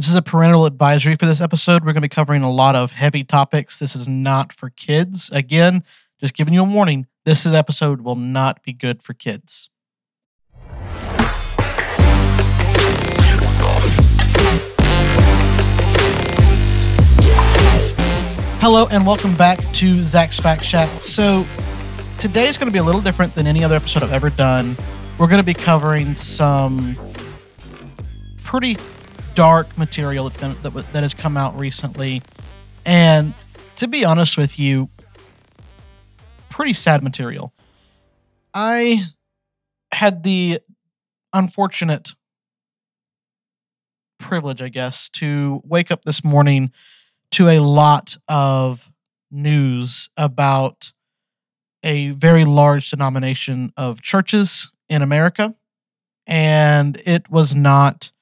This is a parental advisory for this episode. We're going to be covering a lot of heavy topics. This is not for kids. Again, just giving you a warning. This is episode will not be good for kids. Hello and welcome back to Zach's Fact Shack. So today is going to be a little different than any other episode I've ever done. We're going to be covering some pretty dark material that's been that, that has come out recently, and to be honest with you, pretty sad material. I had the unfortunate privilege, I guess, to wake up this morning to a lot of news about a very large denomination of churches in America. And it was not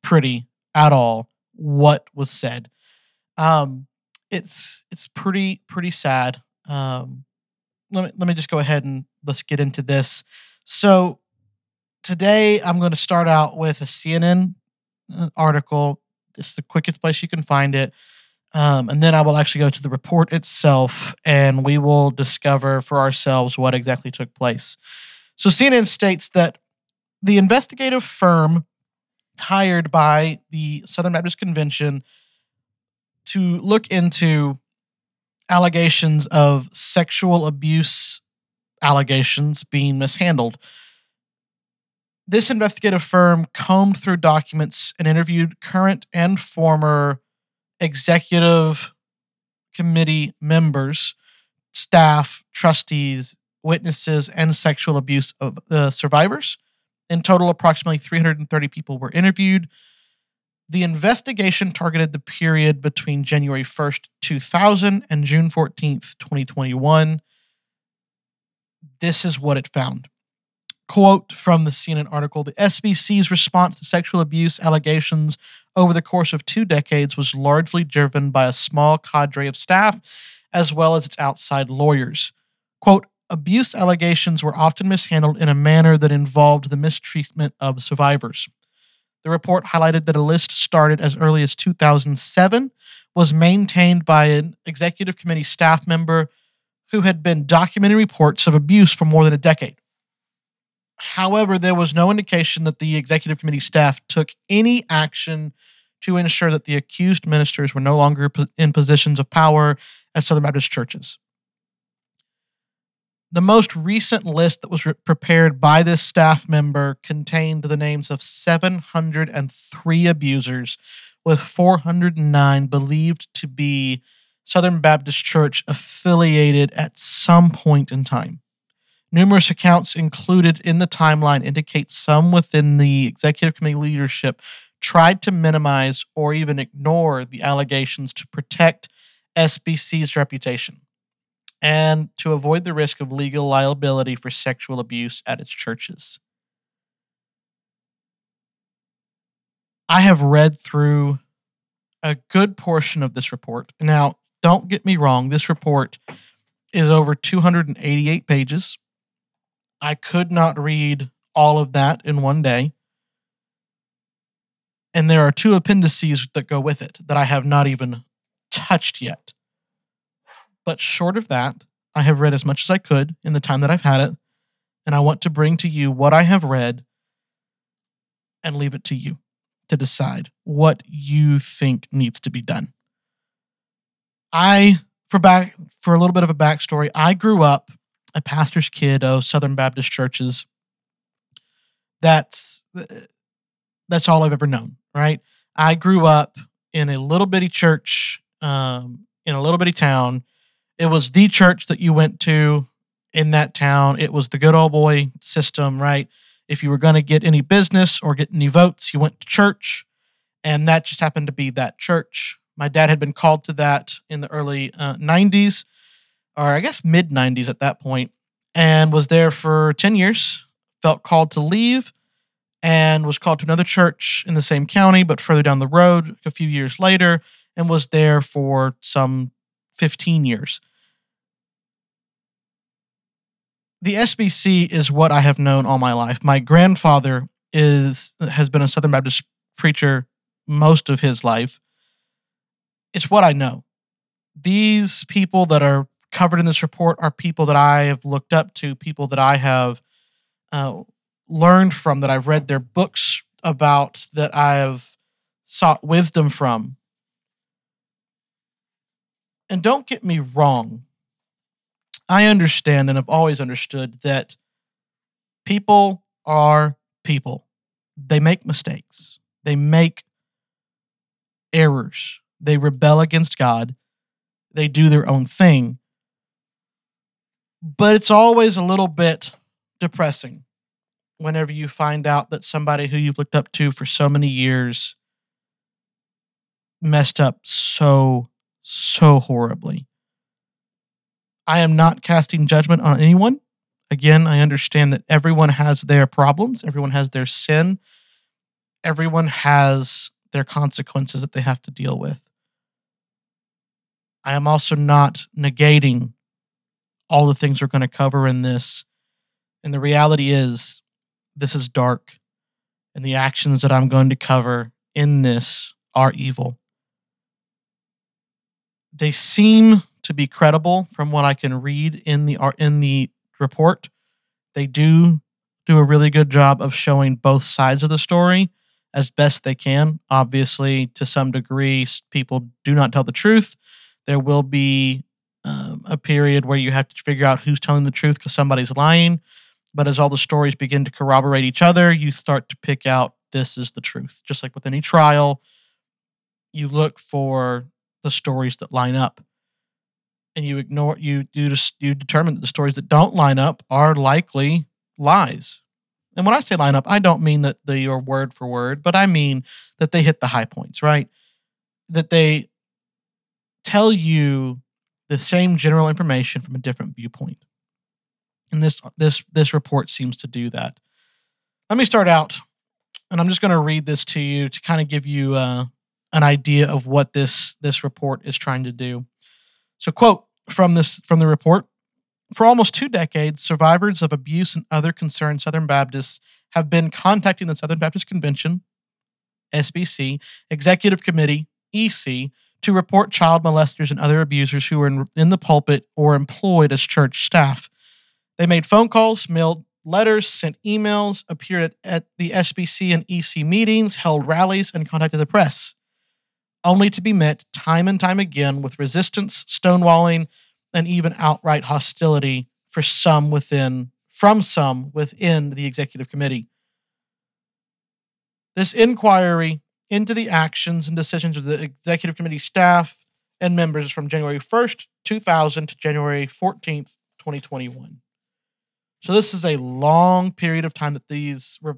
pretty at all what was said. Um, it's it's pretty pretty sad. Um, let me let me just go ahead and let's get into this. So today I'm going to start out with a CNN uh, article. It's the quickest place you can find it. Um, and then I will actually go to the report itself and we will discover for ourselves what exactly took place. So, CNN states that the investigative firm hired by the Southern Baptist Convention to look into allegations of sexual abuse allegations being mishandled. This investigative firm combed through documents and interviewed current and former executive committee members, staff, trustees, witnesses, and sexual abuse of uh, survivors. In total, approximately 330 people were interviewed. The investigation targeted the period between January 1st, 2000 and June 14th, 2021. This is what it found. Quote from the CNN article The SBC's response to sexual abuse allegations over the course of two decades was largely driven by a small cadre of staff as well as its outside lawyers. Quote, abuse allegations were often mishandled in a manner that involved the mistreatment of survivors. The report highlighted that a list started as early as 2007 was maintained by an executive committee staff member who had been documenting reports of abuse for more than a decade. However, there was no indication that the executive committee staff took any action to ensure that the accused ministers were no longer in positions of power at Southern Baptist churches. The most recent list that was re- prepared by this staff member contained the names of 703 abusers, with 409 believed to be Southern Baptist Church affiliated at some point in time. Numerous accounts included in the timeline indicate some within the executive committee leadership tried to minimize or even ignore the allegations to protect SBC's reputation and to avoid the risk of legal liability for sexual abuse at its churches. I have read through a good portion of this report. Now, don't get me wrong, this report is over 288 pages. I could not read all of that in one day. And there are two appendices that go with it that I have not even touched yet. But short of that, I have read as much as I could in the time that I've had it. And I want to bring to you what I have read and leave it to you to decide what you think needs to be done. I, for back for a little bit of a backstory, I grew up a pastor's kid of Southern Baptist churches. That's that's all I've ever known, right? I grew up in a little bitty church um, in a little bitty town. It was the church that you went to in that town. It was the good old boy system, right? If you were going to get any business or get any votes, you went to church, and that just happened to be that church. My dad had been called to that in the early uh, 90s or I guess mid 90s at that point, and was there for 10 years. Felt called to leave and was called to another church in the same county, but further down the road a few years later, and was there for some 15 years. The SBC is what I have known all my life. My grandfather is has been a Southern Baptist preacher most of his life. It's what I know. These people that are covered in this report are people that I have looked up to, people that I have uh, learned from, that I've read their books about, that I have sought wisdom from. And don't get me wrong, I understand and have always understood that people are people. They make mistakes, they make errors, they rebel against God, they do their own thing. But it's always a little bit depressing whenever you find out that somebody who you've looked up to for so many years messed up so, so horribly. I am not casting judgment on anyone. Again, I understand that everyone has their problems, everyone has their sin, everyone has their consequences that they have to deal with. I am also not negating all the things we're going to cover in this. And the reality is, this is dark, and the actions that I'm going to cover in this are evil. They seem to be credible from what I can read in the in the report. They do do a really good job of showing both sides of the story as best they can. Obviously, to some degree, people do not tell the truth. There will be um, a period where you have to figure out who's telling the truth because somebody's lying. But as all the stories begin to corroborate each other, you start to pick out this is the truth. Just like with any trial, you look for the stories that line up and you ignore you just you determine that the stories that don't line up are likely lies. And when I say line up, I don't mean that they are word for word, but I mean that they hit the high points, right? That they tell you the same general information from a different viewpoint. And this this this report seems to do that. Let me start out, and I'm just going to read this to you to kind of give you uh, an idea of what this this report is trying to do. So, quote from this from the report: For almost two decades, survivors of abuse and other concerned Southern Baptists have been contacting the Southern Baptist Convention, SBC, Executive Committee, EC, to report child molesters and other abusers who are in, in the pulpit or employed as church staff. They made phone calls, mailed letters, sent emails, appeared at, at the SBC and EC meetings, held rallies, and contacted the press only to be met time and time again with resistance, stonewalling, and even outright hostility for some within from some within the executive committee. This inquiry into the actions and decisions of the executive committee staff and members from January 1st, 2000 to January 14th, 2021. So this is a long period of time that these uh,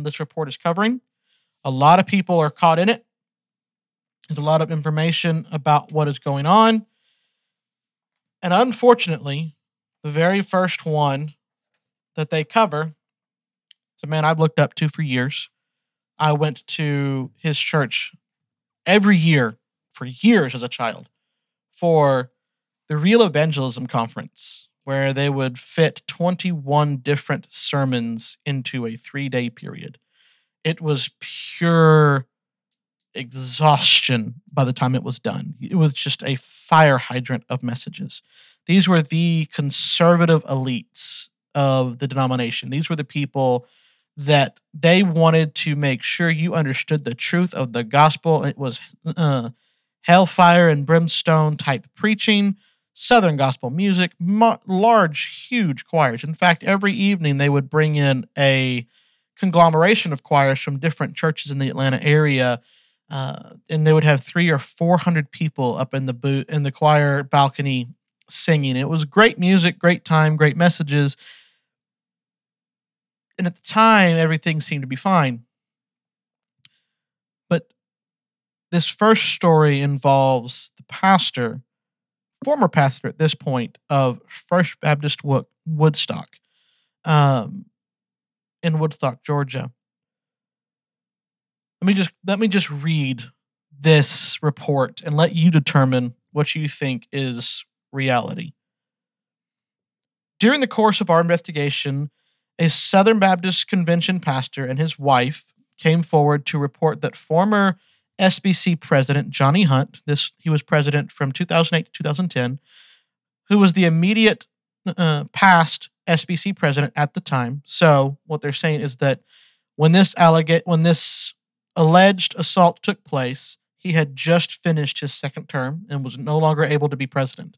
this report is covering. A lot of people are caught in it. There's a lot of information about what is going on. And unfortunately, the very first one that they cover, it's a man I've looked up to for years. I went to his church every year for years as a child for the Real Evangelism Conference, where they would fit 21 different sermons into a three day period. It was pure exhaustion by the time it was done. It was just a fire hydrant of messages. These were the conservative elites of the denomination. These were the people that they wanted to make sure you understood the truth of the gospel. It was uh, hellfire and brimstone type preaching, Southern gospel music, large, huge choirs. In fact, every evening they would bring in a conglomeration of choirs from different churches in the Atlanta area uh, and they would have three or four hundred people up in the boot in the choir balcony singing. It was great music, great time, great messages. And at the time, everything seemed to be fine. But this first story involves the pastor, former pastor at this point of First Baptist Woodstock, um, in Woodstock, Georgia. Let me just let me just read this report and let you determine what you think is reality. During the course of our investigation, a Southern Baptist Convention pastor and his wife came forward to report that former SBC president Johnny Hunt. This he was president from 2008 to 2010, who was the immediate uh, past SBC president at the time. So what they're saying is that when this allegate when this alleged assault took place, he had just finished his second term and was no longer able to be president.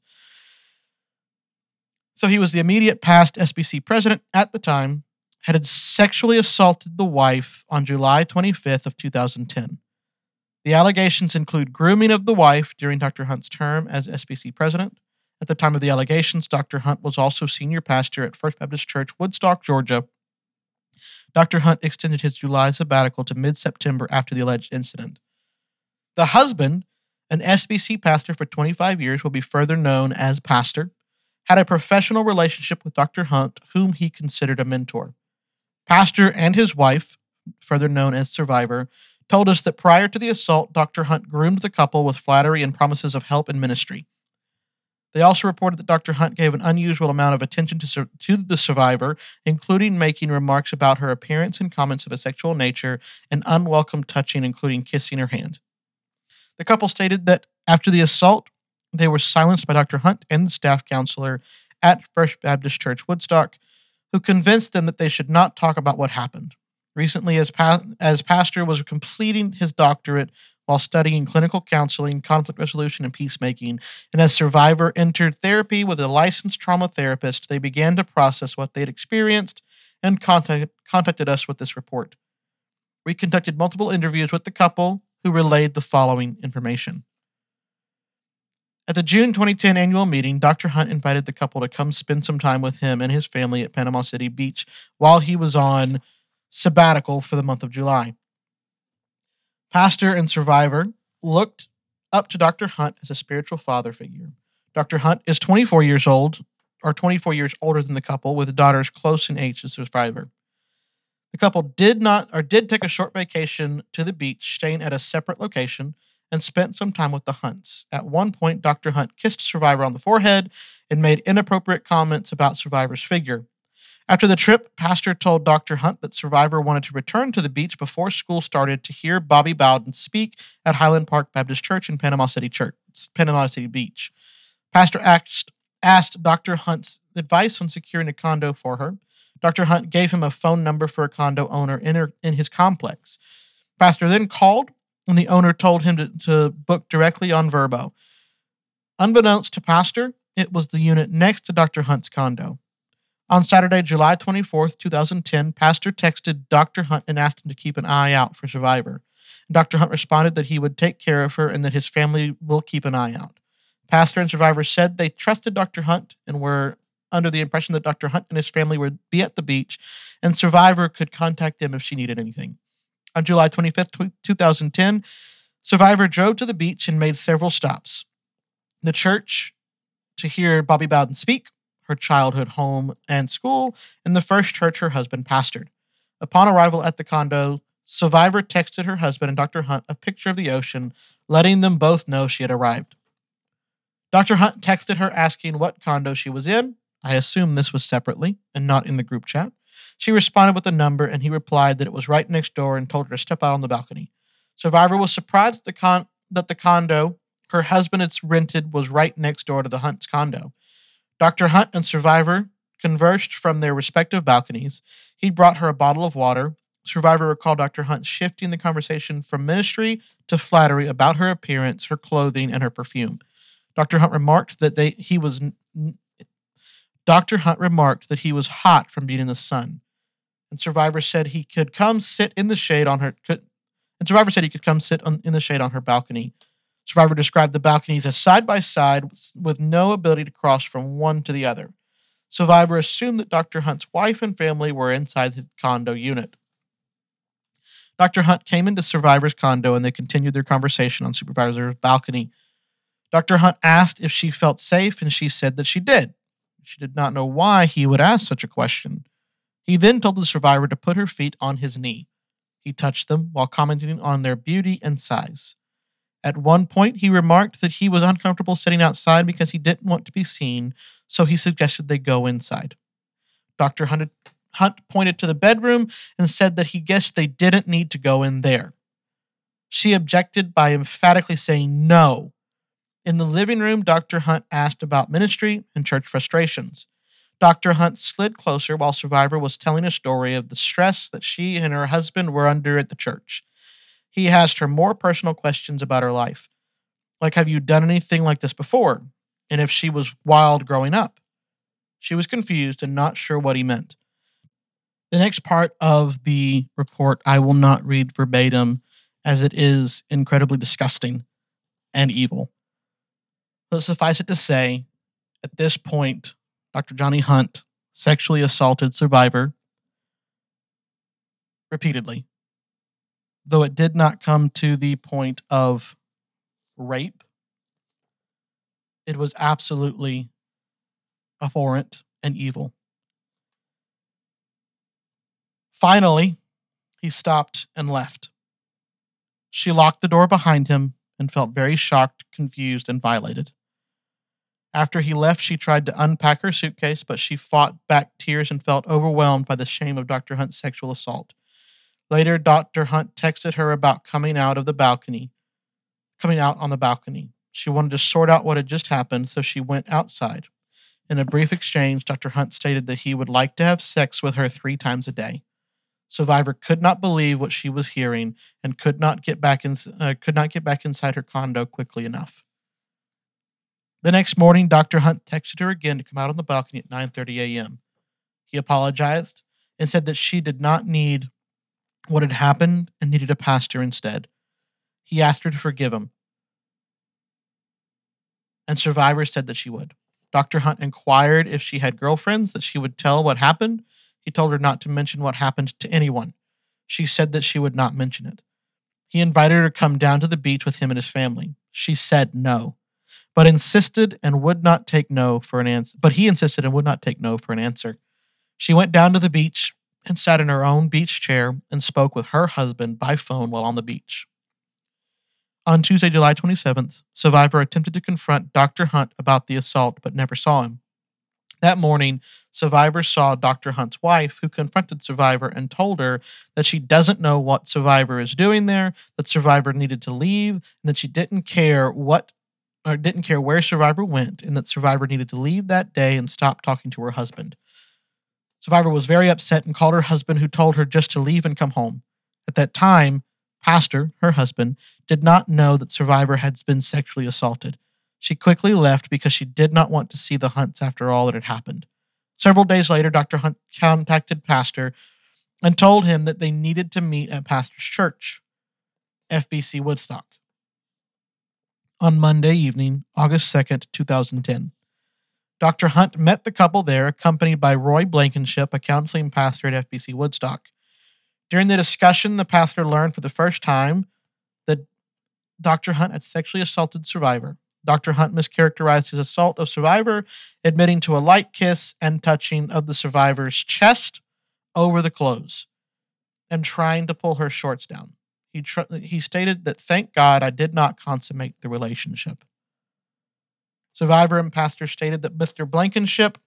So he was the immediate past SBC president at the time, had sexually assaulted the wife on July 25th of 2010. The allegations include grooming of the wife during Dr. Hunt's term as SBC president. At the time of the allegations, Dr. Hunt was also senior pastor at First Baptist Church, Woodstock, Georgia. Dr. Hunt extended his July sabbatical to mid September after the alleged incident. The husband, an SBC pastor for 25 years, will be further known as Pastor, had a professional relationship with Dr. Hunt, whom he considered a mentor. Pastor and his wife, further known as Survivor, told us that prior to the assault, Dr. Hunt groomed the couple with flattery and promises of help and ministry. They also reported that Dr. Hunt gave an unusual amount of attention to, to the survivor, including making remarks about her appearance and comments of a sexual nature and unwelcome touching, including kissing her hand. The couple stated that after the assault, they were silenced by Dr. Hunt and the staff counselor at First Baptist Church Woodstock, who convinced them that they should not talk about what happened. Recently, as, pa- as pastor was completing his doctorate while studying clinical counseling, conflict resolution, and peacemaking, and as survivor entered therapy with a licensed trauma therapist, they began to process what they had experienced and contact- contacted us with this report. We conducted multiple interviews with the couple who relayed the following information. At the June 2010 annual meeting, Dr. Hunt invited the couple to come spend some time with him and his family at Panama City Beach while he was on sabbatical for the month of July. Pastor and survivor looked up to Dr. Hunt as a spiritual father figure. Dr. Hunt is 24 years old, or 24 years older than the couple, with daughters close in age to survivor. The couple did not or did take a short vacation to the beach, staying at a separate location, and spent some time with the Hunts. At one point, Dr. Hunt kissed Survivor on the forehead and made inappropriate comments about Survivor's figure. After the trip, Pastor told Dr. Hunt that Survivor wanted to return to the beach before school started to hear Bobby Bowden speak at Highland Park Baptist Church in Panama City Church, Panama City Beach. Pastor asked, asked Dr. Hunt's advice on securing a condo for her. Dr. Hunt gave him a phone number for a condo owner in, her, in his complex. Pastor then called, and the owner told him to, to book directly on Vrbo. Unbeknownst to Pastor, it was the unit next to Dr. Hunt's condo. On Saturday, July 24th, 2010, Pastor texted Dr. Hunt and asked him to keep an eye out for Survivor. Dr. Hunt responded that he would take care of her and that his family will keep an eye out. Pastor and Survivor said they trusted Dr. Hunt and were under the impression that Dr. Hunt and his family would be at the beach and Survivor could contact them if she needed anything. On July 25th, 2010, Survivor drove to the beach and made several stops. The church to hear Bobby Bowden speak, her childhood home and school, and the first church her husband pastored. Upon arrival at the condo, Survivor texted her husband and Dr. Hunt a picture of the ocean, letting them both know she had arrived. Dr. Hunt texted her asking what condo she was in. I assume this was separately and not in the group chat. She responded with a number, and he replied that it was right next door and told her to step out on the balcony. Survivor was surprised that the, con- that the condo her husband had rented was right next door to the Hunt's condo. Dr. Hunt and Survivor conversed from their respective balconies. He brought her a bottle of water. Survivor recalled Dr. Hunt shifting the conversation from ministry to flattery about her appearance, her clothing, and her perfume. Dr. Hunt remarked that they he was Dr. Hunt remarked that he was hot from being in the sun. And Survivor said he could come sit in the shade on her could, and Survivor said he could come sit on, in the shade on her balcony. Survivor described the balconies as side by side with no ability to cross from one to the other. Survivor assumed that Dr. Hunt's wife and family were inside the condo unit. Dr. Hunt came into Survivor's condo and they continued their conversation on Supervisor's balcony. Dr. Hunt asked if she felt safe, and she said that she did. She did not know why he would ask such a question. He then told the survivor to put her feet on his knee. He touched them while commenting on their beauty and size. At one point, he remarked that he was uncomfortable sitting outside because he didn't want to be seen, so he suggested they go inside. Dr. Hunt, pointed to the bedroom and said that he guessed they didn't need to go in there. She objected by emphatically saying no. In the living room, Dr. Hunt asked about ministry and church frustrations. Dr. Hunt slid closer while Survivor was telling a story of the stress that she and her husband were under at the church. He asked her more personal questions about her life, like, Have you done anything like this before? And if she was wild growing up. She was confused and not sure what he meant. The next part of the report I will not read verbatim as it is incredibly disgusting and evil. But suffice it to say, at this point, Dr. Johnny Hunt sexually assaulted survivor repeatedly, though it did not come to the point of rape. It was absolutely abhorrent and evil. Finally, he stopped and left. She locked the door behind him and felt very shocked, confused, and violated. After he left, she tried to unpack her suitcase, but she fought back tears and felt overwhelmed by the shame of Dr. Hunt's sexual assault. Later, Dr. Hunt texted her about coming out of the balcony, coming out on the balcony. She wanted to sort out what had just happened, so she went outside. In a brief exchange, Dr. Hunt stated that he would like to have sex with her three times a day. Survivor could not believe what she was hearing and could not get back in, uh, could not get back inside her condo quickly enough. The next morning, Dr. Hunt texted her again to come out on the balcony at 9:30 a.m. He apologized and said that she did not need what had happened and needed a pastor instead. He asked her to forgive him. And Survivor said that she would. Dr. Hunt inquired if she had girlfriends that she would tell what happened he told her not to mention what happened to anyone. She said that she would not mention it. He invited her to come down to the beach with him and his family. She said no, but insisted and would not take no for an answer. But he insisted and would not take no for an answer. She went down to the beach and sat in her own beach chair and spoke with her husband by phone while on the beach. On Tuesday, July 27th, Survivor attempted to confront Dr. Hunt about the assault but never saw him. That morning, Survivor saw Dr. Hunt's wife, who confronted Survivor and told her that she doesn't know what Survivor is doing there, that Survivor needed to leave, and that she didn't care what or didn't care where Survivor went, and that Survivor needed to leave that day and stop talking to her husband. Survivor was very upset and called her husband, who told her just to leave and come home. At that time, Pastor, her husband, did not know that Survivor had been sexually assaulted. She quickly left because she did not want to see the Hunts after all that had happened. Several days later, Dr. Hunt contacted Pastor and told him that they needed to meet at Pastor's church, FBC Woodstock, on Monday evening, August 2nd, 2010. Dr. Hunt met the couple there, accompanied by Roy Blankenship, a counseling pastor at FBC Woodstock. During the discussion, the pastor learned for the first time that Dr. Hunt had sexually assaulted Survivor. Dr. Hunt mischaracterized his assault of survivor, admitting to a light kiss and touching of the survivor's chest over the clothes and trying to pull her shorts down. He, tr- he stated that, thank God I did not consummate the relationship. Survivor and pastor stated that Mr. Blankenship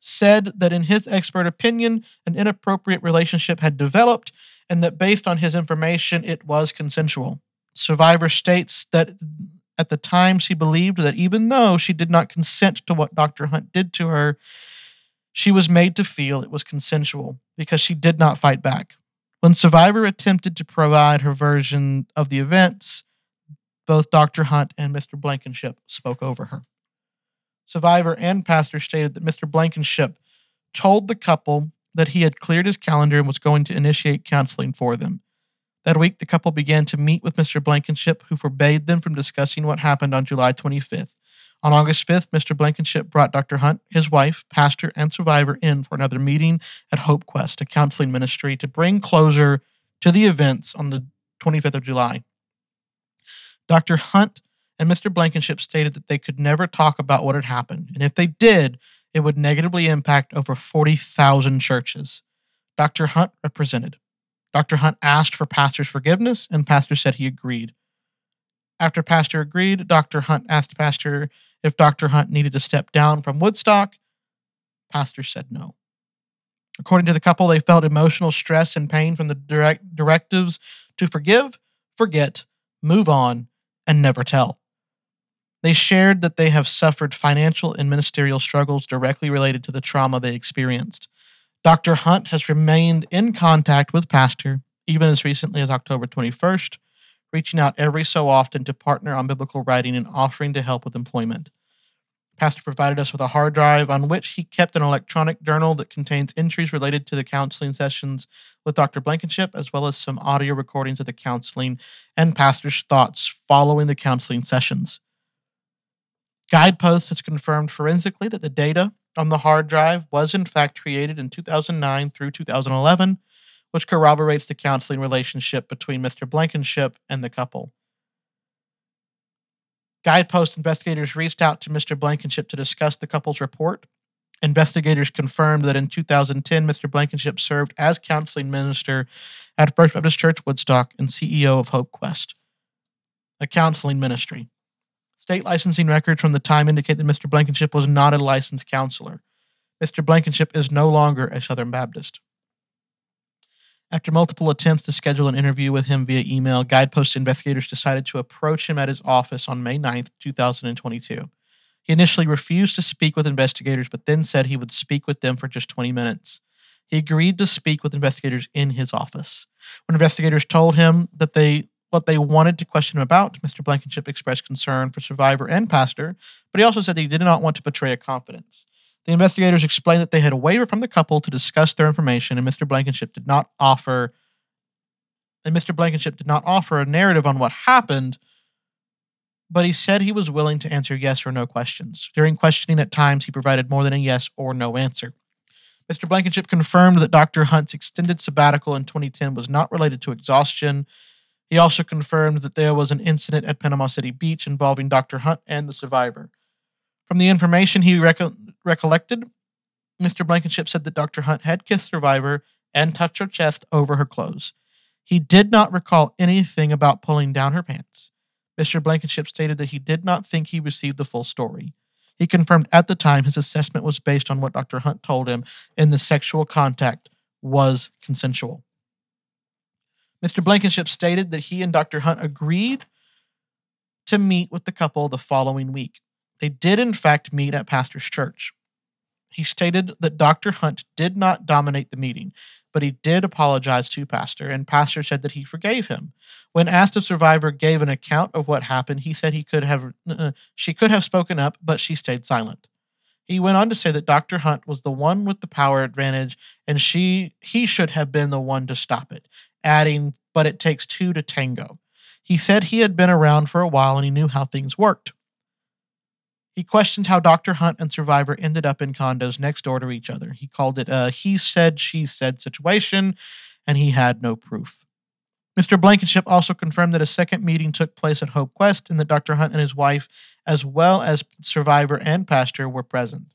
said that, in his expert opinion, an inappropriate relationship had developed and that, based on his information, it was consensual. Survivor states that at the time, she believed that even though she did not consent to what Dr. Hunt did to her, she was made to feel it was consensual because she did not fight back. When Survivor attempted to provide her version of the events, both Dr. Hunt and Mr. Blankenship spoke over her. Survivor and Pastor stated that Mr. Blankenship told the couple that he had cleared his calendar and was going to initiate counseling for them. That week, the couple began to meet with Mr. Blankenship, who forbade them from discussing what happened on July 25th. On August 5th, Mr. Blankenship brought Dr. Hunt, his wife, pastor, and survivor in for another meeting at Hope Quest, a counseling ministry, to bring closure to the events on the 25th of July. Dr. Hunt and Mr. Blankenship stated that they could never talk about what had happened, and if they did, it would negatively impact over 40,000 churches. Dr. Hunt represented Dr. Hunt asked for Pastor's forgiveness, and Pastor said he agreed. After Pastor agreed, Dr. Hunt asked Pastor if Dr. Hunt needed to step down from Woodstock. Pastor said no. According to the couple, they felt emotional stress and pain from the direct directives to forgive, forget, move on, and never tell. They shared that they have suffered financial and ministerial struggles directly related to the trauma they experienced. Dr. Hunt has remained in contact with Pastor even as recently as October 21st, reaching out every so often to partner on biblical writing and offering to help with employment. Pastor provided us with a hard drive on which he kept an electronic journal that contains entries related to the counseling sessions with Dr. Blankenship, as well as some audio recordings of the counseling and Pastor's thoughts following the counseling sessions. Guidepost has confirmed forensically that the data on the hard drive was in fact created in 2009 through 2011, which corroborates the counseling relationship between Mr. Blankenship and the couple. Guidepost investigators reached out to Mr. Blankenship to discuss the couple's report. Investigators confirmed that in 2010, Mr. Blankenship served as counseling minister at First Baptist Church Woodstock and CEO of Hope Quest, a counseling ministry. State licensing records from the time indicate that Mr. Blankenship was not a licensed counselor. Mr. Blankenship is no longer a Southern Baptist. After multiple attempts to schedule an interview with him via email, Guidepost investigators decided to approach him at his office on May 9th, 2022. He initially refused to speak with investigators, but then said he would speak with them for just 20 minutes. He agreed to speak with investigators in his office. When investigators told him that they what they wanted to question him about, Mr. Blankenship expressed concern for survivor and pastor, but he also said that he did not want to betray a confidence. The investigators explained that they had a waiver from the couple to discuss their information, and Mr. Blankenship did not offer and Mr. Blankenship did not offer a narrative on what happened, but he said he was willing to answer yes or no questions. During questioning at times, he provided more than a yes or no answer. Mr. Blankenship confirmed that Dr. Hunt's extended sabbatical in 2010 was not related to exhaustion. He also confirmed that there was an incident at Panama City Beach involving Dr. Hunt and the survivor. From the information he recollected, Mr. Blankenship said that Dr. Hunt had kissed Survivor and touched her chest over her clothes. He did not recall anything about pulling down her pants. Mr. Blankenship stated that he did not think he received the full story. He confirmed at the time his assessment was based on what Dr. Hunt told him, and the sexual contact was consensual. Mr. Blankenship stated that he and Dr. Hunt agreed to meet with the couple the following week. They did, in fact, meet at Pastor's church. He stated that Dr. Hunt did not dominate the meeting, but he did apologize to Pastor, and Pastor said that he forgave him. When asked if Survivor gave an account of what happened, he said he could have uh, she could have spoken up, but she stayed silent. He went on to say that Dr. Hunt was the one with the power advantage, and she he should have been the one to stop it, adding, "But it takes two to tango." He said he had been around for a while and he knew how things worked. He questioned how Dr. Hunt and Survivor ended up in condos next door to each other. He called it a he said, she said situation, and he had no proof. Mr. Blankenship also confirmed that a second meeting took place at Hope Quest and that Dr. Hunt and his wife, as well as Survivor and Pastor, were present.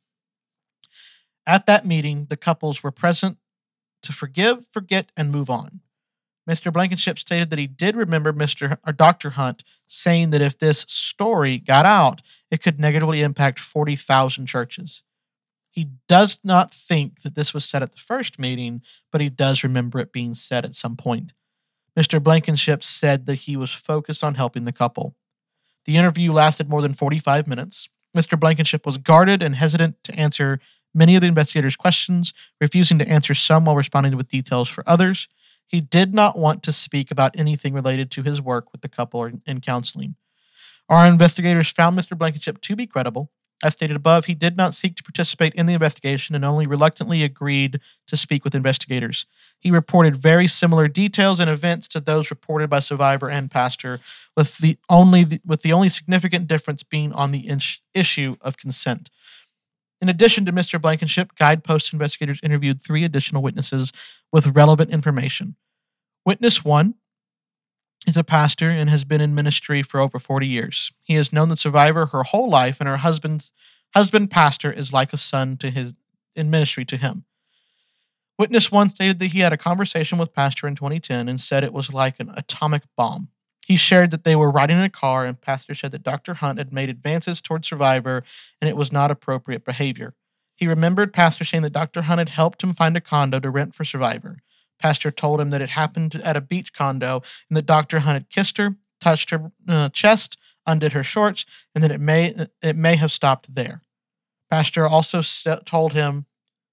At that meeting, the couples were present to forgive, forget, and move on. Mr. Blankenship stated that he did remember Mr. or Dr. Hunt saying that if this story got out, it could negatively impact 40,000 churches. He does not think that this was said at the first meeting, but he does remember it being said at some point. Mr. Blankenship said that he was focused on helping the couple. The interview lasted more than 45 minutes. Mr. Blankenship was guarded and hesitant to answer many of the investigators' questions, refusing to answer some while responding with details for others. He did not want to speak about anything related to his work with the couple in counseling. Our investigators found Mr. Blankenship to be credible. As stated above, he did not seek to participate in the investigation and only reluctantly agreed to speak with investigators. He reported very similar details and events to those reported by survivor and pastor, with the only with the only significant difference being on the issue of consent. In addition to Mr. Blankenship, Guidepost investigators interviewed three additional witnesses with relevant information. Witness one is a pastor and has been in ministry for over 40 years. He has known the survivor her whole life, and her husband's husband pastor is like a son to his in ministry to him. Witness one stated that he had a conversation with Pastor in 2010 and said it was like an atomic bomb. He shared that they were riding in a car, and Pastor said that Dr. Hunt had made advances toward Survivor and it was not appropriate behavior. He remembered Pastor saying that Dr. Hunt had helped him find a condo to rent for Survivor. Pastor told him that it happened at a beach condo and that Dr. Hunt had kissed her, touched her uh, chest, undid her shorts, and then it may it may have stopped there. Pastor also st- told him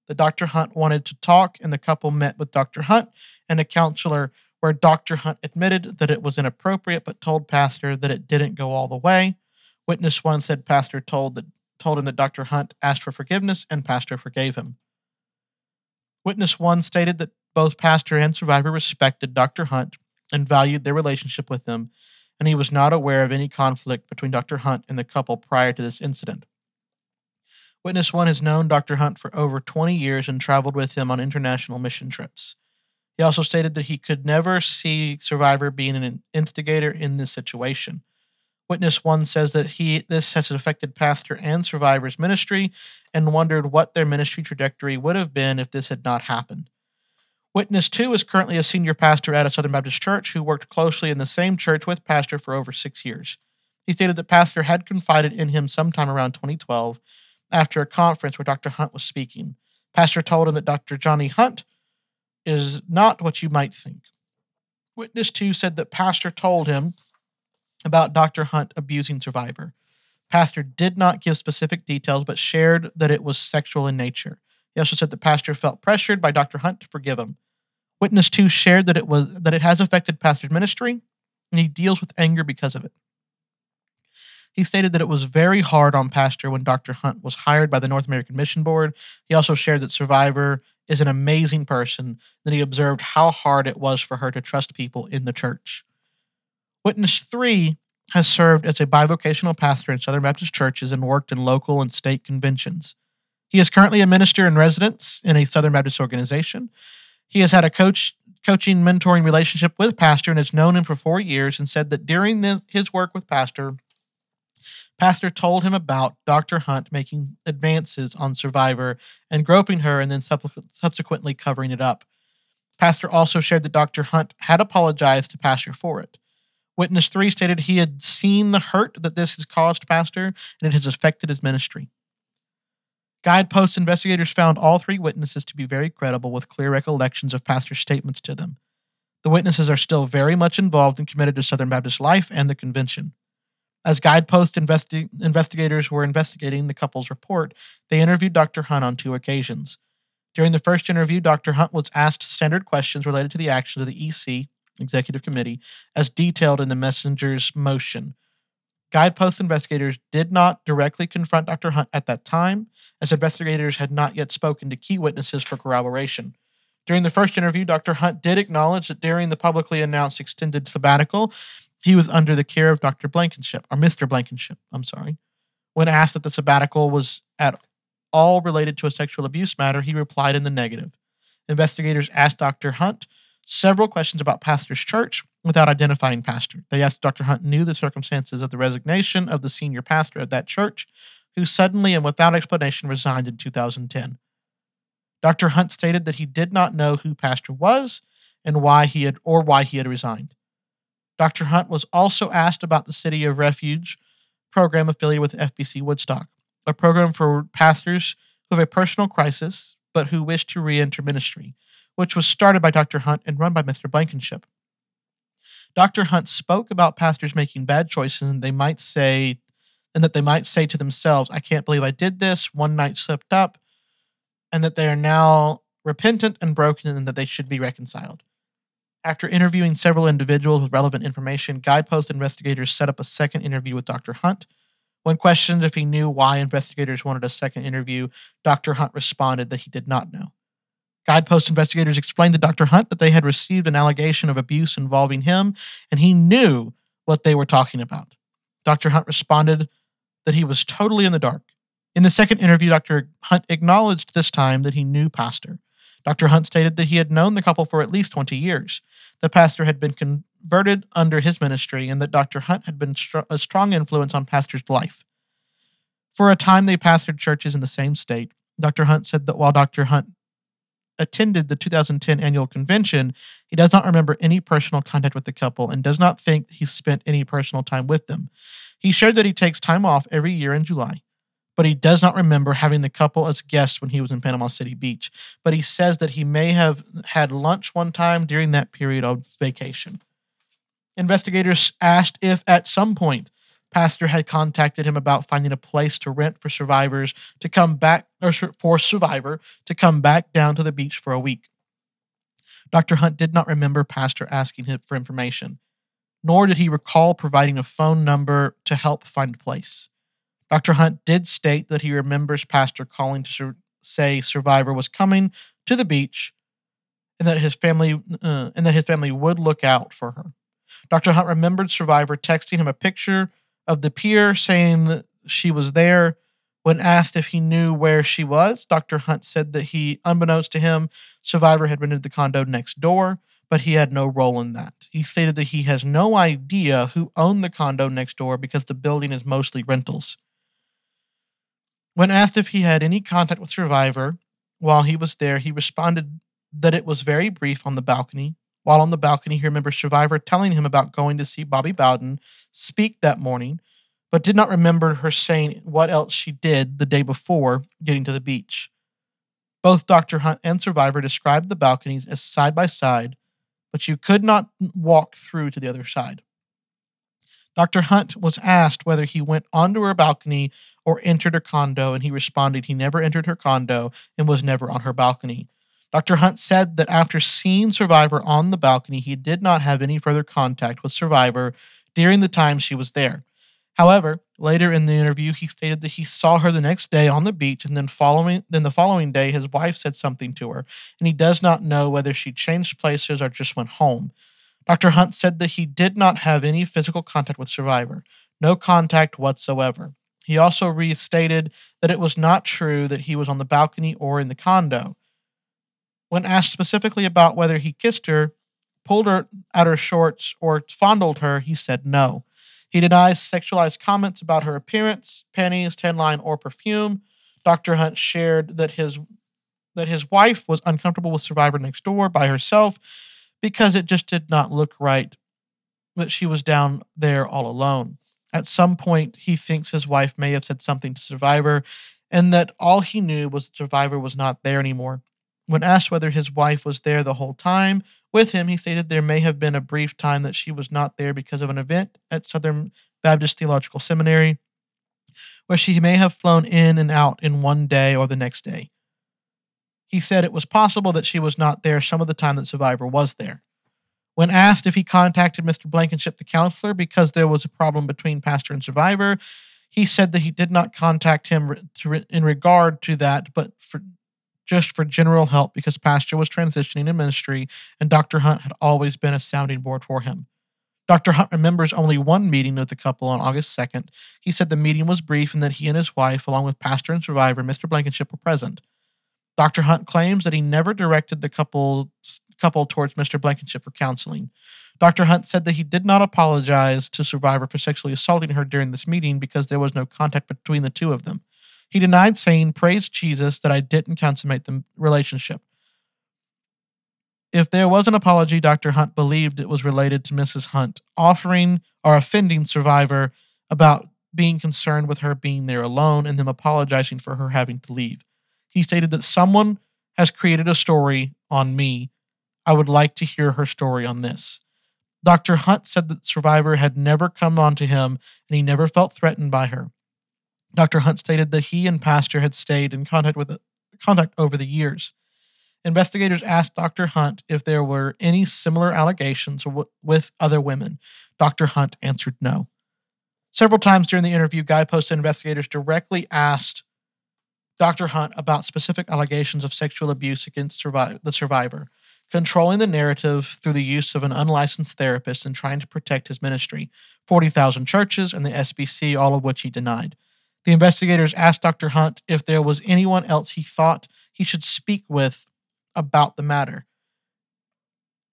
that Dr. Hunt wanted to talk, and the couple met with Dr. Hunt and a counselor, where Dr. Hunt admitted that it was inappropriate, but told Pastor that it didn't go all the way. Witness one said Pastor told that told him that Dr. Hunt asked for forgiveness, and Pastor forgave him. Witness one stated that both Pastor and survivor respected Dr. Hunt and valued their relationship with him, and he was not aware of any conflict between Dr. Hunt and the couple prior to this incident. Witness 1 has known Dr. Hunt for over 20 years and traveled with him on international mission trips. He also stated that he could never see Survivor being an instigator in this situation. Witness 1 says that he this has affected Pastor and Survivor's ministry and wondered what their ministry trajectory would have been if this had not happened. Witness 2 is currently a senior pastor at a Southern Baptist church who worked closely in the same church with Pastor for over six years. He stated that Pastor had confided in him sometime around 2012 after a conference where Dr. Hunt was speaking. Pastor told him that Dr. Johnny Hunt is not what you might think. Witness 2 said that Pastor told him about Dr. Hunt abusing Survivor. Pastor did not give specific details, but shared that it was sexual in nature. He also said the pastor felt pressured by Dr. Hunt to forgive him. Witness 2 shared that it was that it has affected pastor's ministry, and he deals with anger because of it. He stated that it was very hard on Pastor when Dr. Hunt was hired by the North American Mission Board. He also shared that Survivor is an amazing person, that he observed how hard it was for her to trust people in the church. Witness 3 has served as a bivocational pastor in Southern Baptist churches and worked in local and state conventions. He is currently a minister in residence in a Southern Baptist organization. He has had a coach coaching mentoring relationship with pastor and has known him for 4 years and said that during the, his work with pastor Pastor told him about Dr. Hunt making advances on Survivor and groping her and then subsequently covering it up. Pastor also shared that Dr. Hunt had apologized to Pastor for it. Witness 3 stated he had seen the hurt that this has caused Pastor and it has affected his ministry. Guidepost investigators found all three witnesses to be very credible with clear recollections of Pastor's statements to them. The witnesses are still very much involved and committed to Southern Baptist life and the convention. As Guidepost investi- investigators were investigating the couple's report, they interviewed Dr. Hunt on two occasions. During the first interview, Dr. Hunt was asked standard questions related to the actions of the EC, Executive Committee, as detailed in the messenger's motion. Guidepost investigators did not directly confront Dr. Hunt at that time, as investigators had not yet spoken to key witnesses for corroboration. During the first interview, Dr. Hunt did acknowledge that during the publicly announced extended sabbatical, he was under the care of Dr. Blankenship, or Mr. Blankenship, I'm sorry. When asked if the sabbatical was at all related to a sexual abuse matter, he replied in the negative. Investigators asked Dr. Hunt several questions about Pastor's church without identifying Pastor. They asked Dr. Hunt knew the circumstances of the resignation of the senior pastor at that church, who suddenly and without explanation resigned in 2010. Dr. Hunt stated that he did not know who Pastor was and why he had or why he had resigned. Dr. Hunt was also asked about the City of Refuge program affiliated with FBC Woodstock, a program for pastors who have a personal crisis but who wish to re enter ministry, which was started by Dr. Hunt and run by Mr. Blankenship. Dr. Hunt spoke about pastors making bad choices and they might say and that they might say to themselves, I can't believe I did this, one night slipped up, and that they are now repentant and broken and that they should be reconciled. After interviewing several individuals with relevant information, Guidepost investigators set up a second interview with Dr. Hunt. When questioned if he knew why investigators wanted a second interview, Dr. Hunt responded that he did not know. Guidepost investigators explained to Dr. Hunt that they had received an allegation of abuse involving him, and he knew what they were talking about. Dr. Hunt responded that he was totally in the dark. In the second interview, Dr. Hunt acknowledged this time that he knew Pastor. Dr. Hunt stated that he had known the couple for at least 20 years. The pastor had been converted under his ministry, and that Dr. Hunt had been str- a strong influence on Pastor's life. For a time, they pastored churches in the same state. Dr. Hunt said that while Dr. Hunt attended the 2010 annual convention, he does not remember any personal contact with the couple and does not think he spent any personal time with them. He shared that he takes time off every year in July but he does not remember having the couple as guests when he was in Panama City Beach. But he says that he may have had lunch one time during that period of vacation. Investigators asked if at some point Pastor had contacted him about finding a place to rent for survivors to come back, or for survivor to come back down to the beach for a week. Dr. Hunt did not remember Pastor asking him for information, nor did he recall providing a phone number to help find a place. Dr. Hunt did state that he remembers Pastor calling to sur- say Survivor was coming to the beach and that his family uh, and that his family would look out for her. Dr. Hunt remembered Survivor texting him a picture of the pier saying that she was there. When asked if he knew where she was, Dr. Hunt said that he, unbeknownst to him, Survivor had rented the condo next door, but he had no role in that. He stated that he has no idea who owned the condo next door because the building is mostly rentals. When asked if he had any contact with Survivor while he was there, he responded that it was very brief on the balcony. While on the balcony, he remembers Survivor telling him about going to see Bobby Bowden speak that morning, but did not remember her saying what else she did the day before getting to the beach. Both Dr. Hunt and Survivor described the balconies as side by side, but you could not walk through to the other side. Dr. Hunt was asked whether he went onto her balcony or entered her condo, and he responded he never entered her condo and was never on her balcony. Dr. Hunt said that after seeing Survivor on the balcony, he did not have any further contact with Survivor during the time she was there. However, later in the interview, he stated that he saw her the next day on the beach, and then following then the following day, his wife said something to her, and he does not know whether she changed places or just went home. Dr. Hunt said that he did not have any physical contact with Survivor, no contact whatsoever. He also restated that it was not true that he was on the balcony or in the condo. When asked specifically about whether he kissed her, pulled her out her shorts, or fondled her, he said no. He denies sexualized comments about her appearance, panties, tan line, or perfume. Dr. Hunt shared that his that his wife was uncomfortable with Survivor Next Door by herself because it just did not look right that she was down there all alone. At some point, he thinks his wife may have said something to Survivor, and that all he knew was that Survivor was not there anymore. When asked whether his wife was there the whole time with him, he stated there may have been a brief time that she was not there because of an event at Southern Baptist Theological Seminary, where she may have flown in and out in one day or the next day. He said it was possible that she was not there some of the time that Survivor was there. When asked if he contacted Mr. Blankenship, the counselor, because there was a problem between Pastor and Survivor, he said that he did not contact him in regard to that, but for just for general help because Pastor was transitioning in ministry and Dr. Hunt had always been a sounding board for him. Dr. Hunt remembers only one meeting with the couple on August 2nd. He said the meeting was brief and that he and his wife, along with pastor and survivor Mr. Blankenship, were present. Dr. Hunt claims that he never directed the couple, couple towards Mr. Blankenship for counseling. Dr. Hunt said that he did not apologize to survivor for sexually assaulting her during this meeting because there was no contact between the two of them. He denied saying, Praise Jesus, that I didn't consummate the relationship. If there was an apology, Dr. Hunt believed it was related to Mrs. Hunt offering or offending survivor about being concerned with her being there alone and them apologizing for her having to leave. He stated that someone has created a story on me. I would like to hear her story on this. Dr. Hunt said that the survivor had never come on to him and he never felt threatened by her. Dr. Hunt stated that he and Pastor had stayed in contact with contact over the years. Investigators asked Dr. Hunt if there were any similar allegations w- with other women. Dr. Hunt answered no. Several times during the interview, Guidepost investigators directly asked Dr. Hunt about specific allegations of sexual abuse against survi- the survivor, controlling the narrative through the use of an unlicensed therapist and trying to protect his ministry, 40,000 churches, and the SBC, all of which he denied. The investigators asked Dr. Hunt if there was anyone else he thought he should speak with about the matter.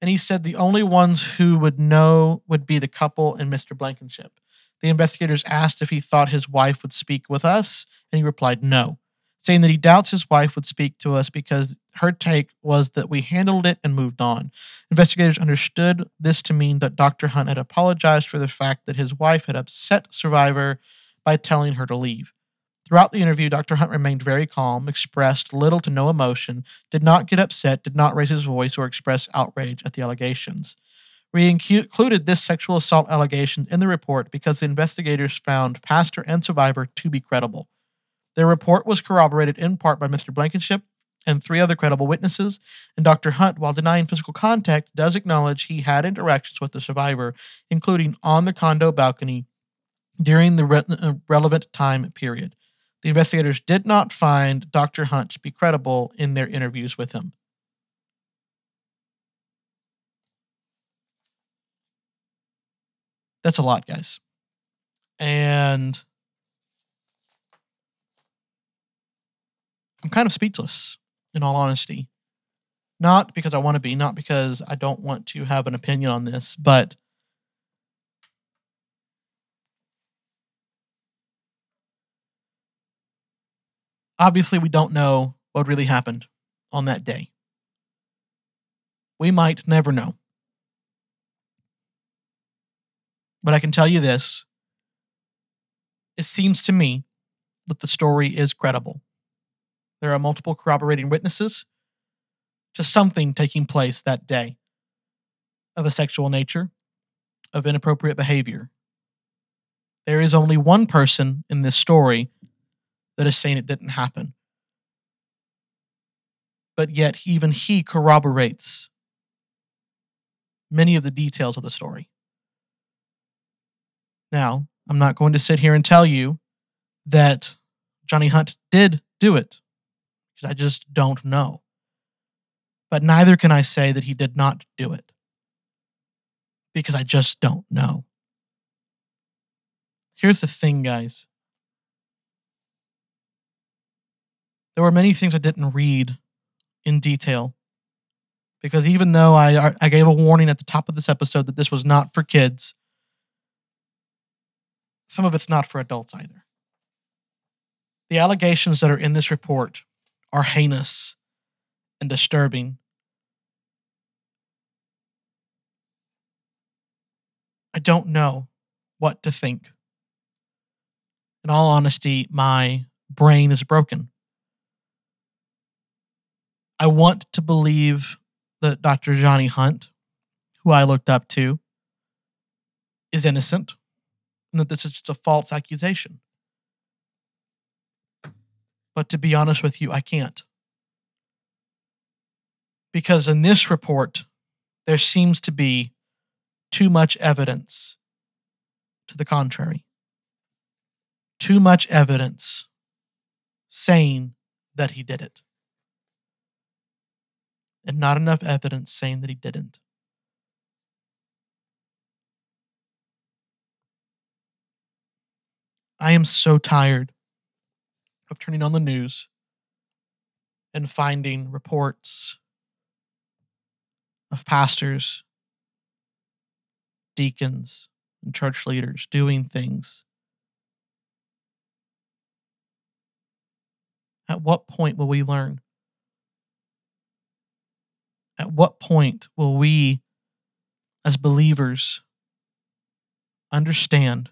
And he said the only ones who would know would be the couple and Mr. Blankenship. The investigators asked if he thought his wife would speak with us, and he replied no, saying that he doubts his wife would speak to us because her take was that we handled it and moved on. Investigators understood this to mean that Dr. Hunt had apologized for the fact that his wife had upset Survivor by telling her to leave. Throughout the interview, Dr. Hunt remained very calm, expressed little to no emotion, did not get upset, did not raise his voice or express outrage at the allegations. We included this sexual assault allegation in the report because the investigators found pastor and survivor to be credible. Their report was corroborated in part by Mr. Blankenship and three other credible witnesses, and Dr. Hunt, while denying physical contact, does acknowledge he had interactions with the survivor, including on the condo balcony during the re- uh, relevant time period. The investigators did not find Dr. Hunt to be credible in their interviews with him. That's a lot, guys. And I'm kind of speechless, in all honesty. Not because I want to be, not because I don't want to have an opinion on this, but obviously we don't know what really happened on that day. We might never know. But I can tell you this it seems to me that the story is credible. There are multiple corroborating witnesses to something taking place that day of a sexual nature, of inappropriate behavior. There is only one person in this story that is saying it didn't happen. But yet, even he corroborates many of the details of the story. Now, I'm not going to sit here and tell you that Johnny Hunt did do it I just don't know. But neither can I say that he did not do it because I just don't know. Here's the thing, guys. There were many things I didn't read in detail because even though I, I gave a warning at the top of this episode that this was not for kids, some of it's not for adults either. The allegations that are in this report are heinous and disturbing. I don't know what to think. In all honesty, my brain is broken. I want to believe that Dr. Johnny Hunt, who I looked up to, is innocent and that this is just a false accusation. But to be honest with you, I can't. Because in this report, there seems to be too much evidence to the contrary. Too much evidence saying that he did it. And not enough evidence saying that he didn't. I am so tired of turning on the news and finding reports of pastors, deacons, and church leaders doing things. At what point will we learn? At what point will we, as believers, understand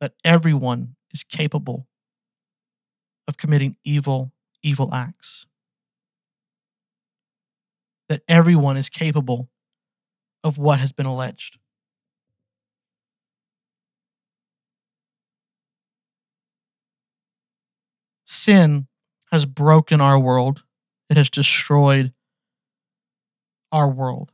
that everyone is capable of committing evil, evil acts. That everyone is capable of what has been alleged. Sin has broken our world, it has destroyed our world.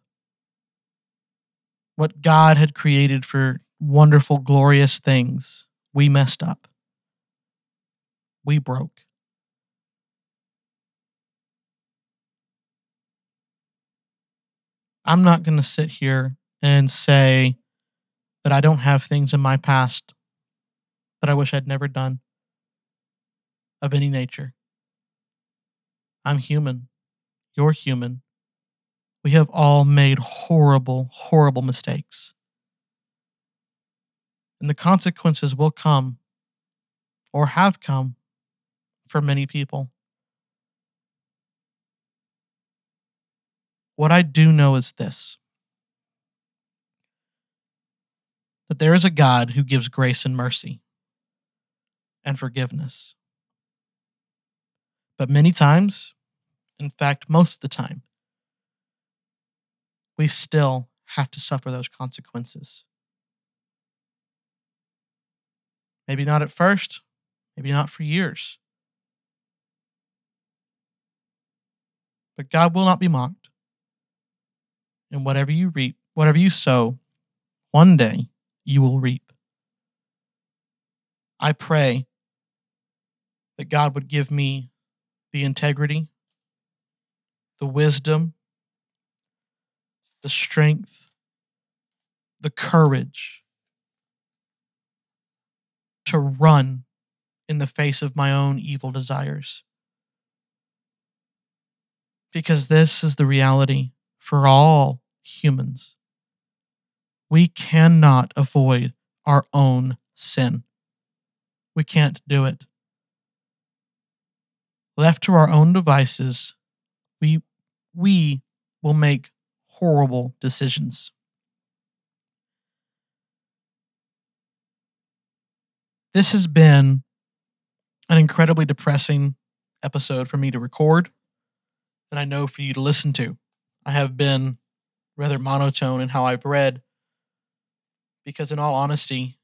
What God had created for wonderful, glorious things, we messed up. We broke. I'm not going to sit here and say that I don't have things in my past that I wish I'd never done of any nature. I'm human. You're human. We have all made horrible, horrible mistakes and the consequences will come or have come for many people. What I do know is this that there is a God who gives grace and mercy and forgiveness. But many times, in fact, most of the time, we still have to suffer those consequences. Maybe not at first, maybe not for years. But God will not be mocked. And whatever you reap, whatever you sow, one day you will reap. I pray that God would give me the integrity, the wisdom, the strength, the courage to run in the face of my own evil desires. Because this is the reality for all humans. We cannot avoid our own sin. We can't do it. Left to our own devices, we, we will make horrible decisions. This has been an incredibly depressing episode for me to record, and I know for you to listen to. I have been rather monotone in how I've read, because in all honesty,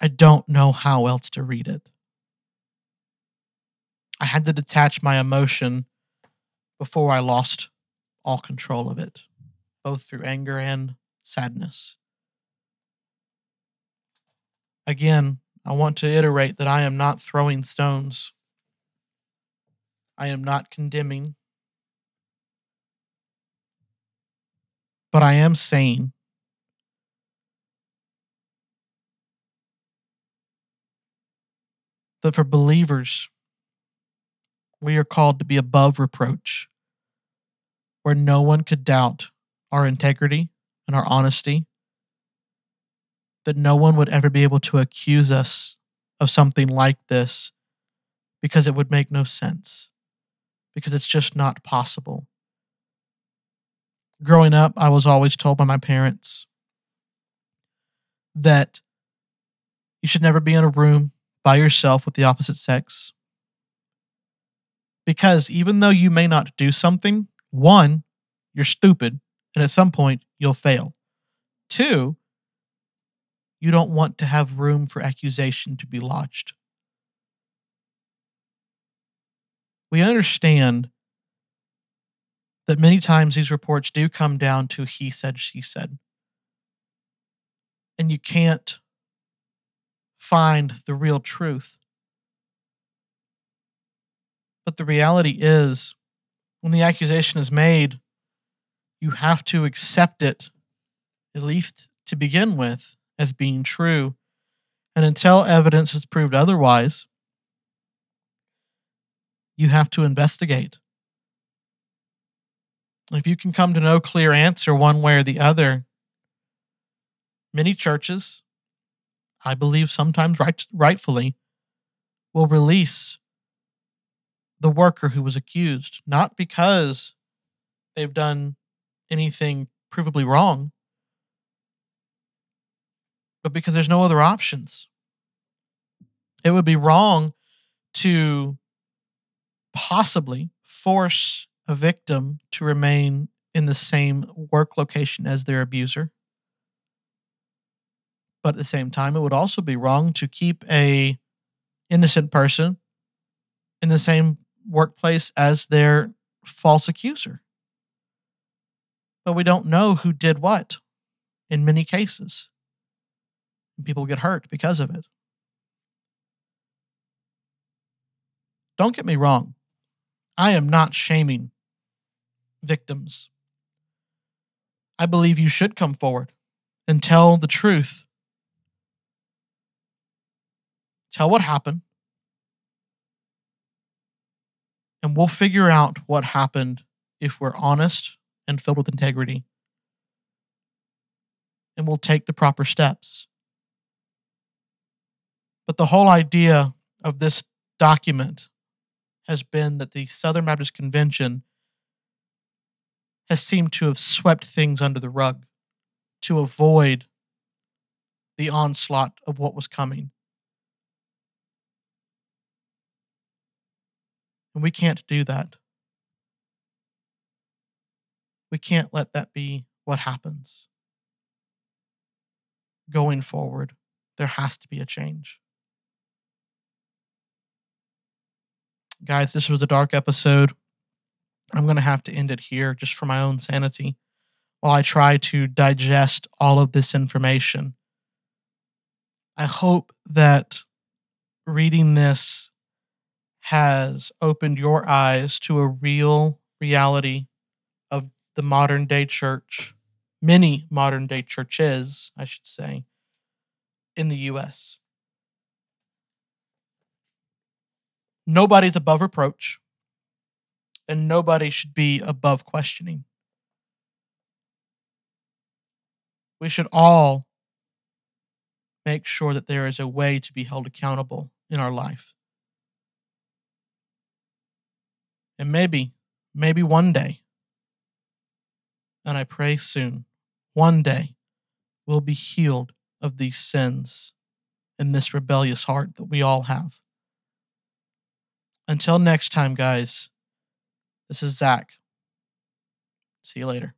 I don't know how else to read it. I had to detach my emotion before I lost all control of it, both through anger and sadness. Again, I want to iterate that I am not throwing stones. I am not condemning. But I am saying that for believers, we are called to be above reproach, where no one could doubt our integrity and our honesty, that no one would ever be able to accuse us of something like this because it would make no sense, because it's just not possible. Growing up, I was always told by my parents that you should never be in a room by yourself with the opposite sex because even though you may not do something, one, you're stupid, and at some point you'll fail. Two, you don't want to have room for accusation to be lodged. We understand that many times these reports do come down to he said, she said. And you can't find the real truth. But the reality is, when the accusation is made, you have to accept it, at least to begin with, as being true. And until evidence is proved otherwise, you have to investigate. If you can come to no clear answer one way or the other, many churches, I believe sometimes right, rightfully, will release the worker who was accused, not because they've done anything provably wrong, but because there's no other options. It would be wrong to possibly force a victim to remain in the same work location as their abuser. But at the same time, it would also be wrong to keep a innocent person in the same workplace as their false accuser. But we don't know who did what in many cases. And people get hurt because of it. Don't get me wrong. I am not shaming victims. I believe you should come forward and tell the truth. Tell what happened. and we'll figure out what happened if we're honest and filled with integrity. And we'll take the proper steps. But the whole idea of this document has been that the Southern Baptist Convention has seemed to have swept things under the rug to avoid the onslaught of what was coming. And we can't do that. We can't let that be what happens. Going forward, there has to be a change. Guys, this was a dark episode. I'm going to have to end it here just for my own sanity while I try to digest all of this information. I hope that reading this has opened your eyes to a real reality of the modern day church, many modern day churches, I should say, in the US. Nobody's above reproach, and nobody should be above questioning. We should all make sure that there is a way to be held accountable in our life. And maybe, maybe one day, and I pray soon, one day we'll be healed of these sins and this rebellious heart that we all have. Until next time, guys, this is Zach. See you later.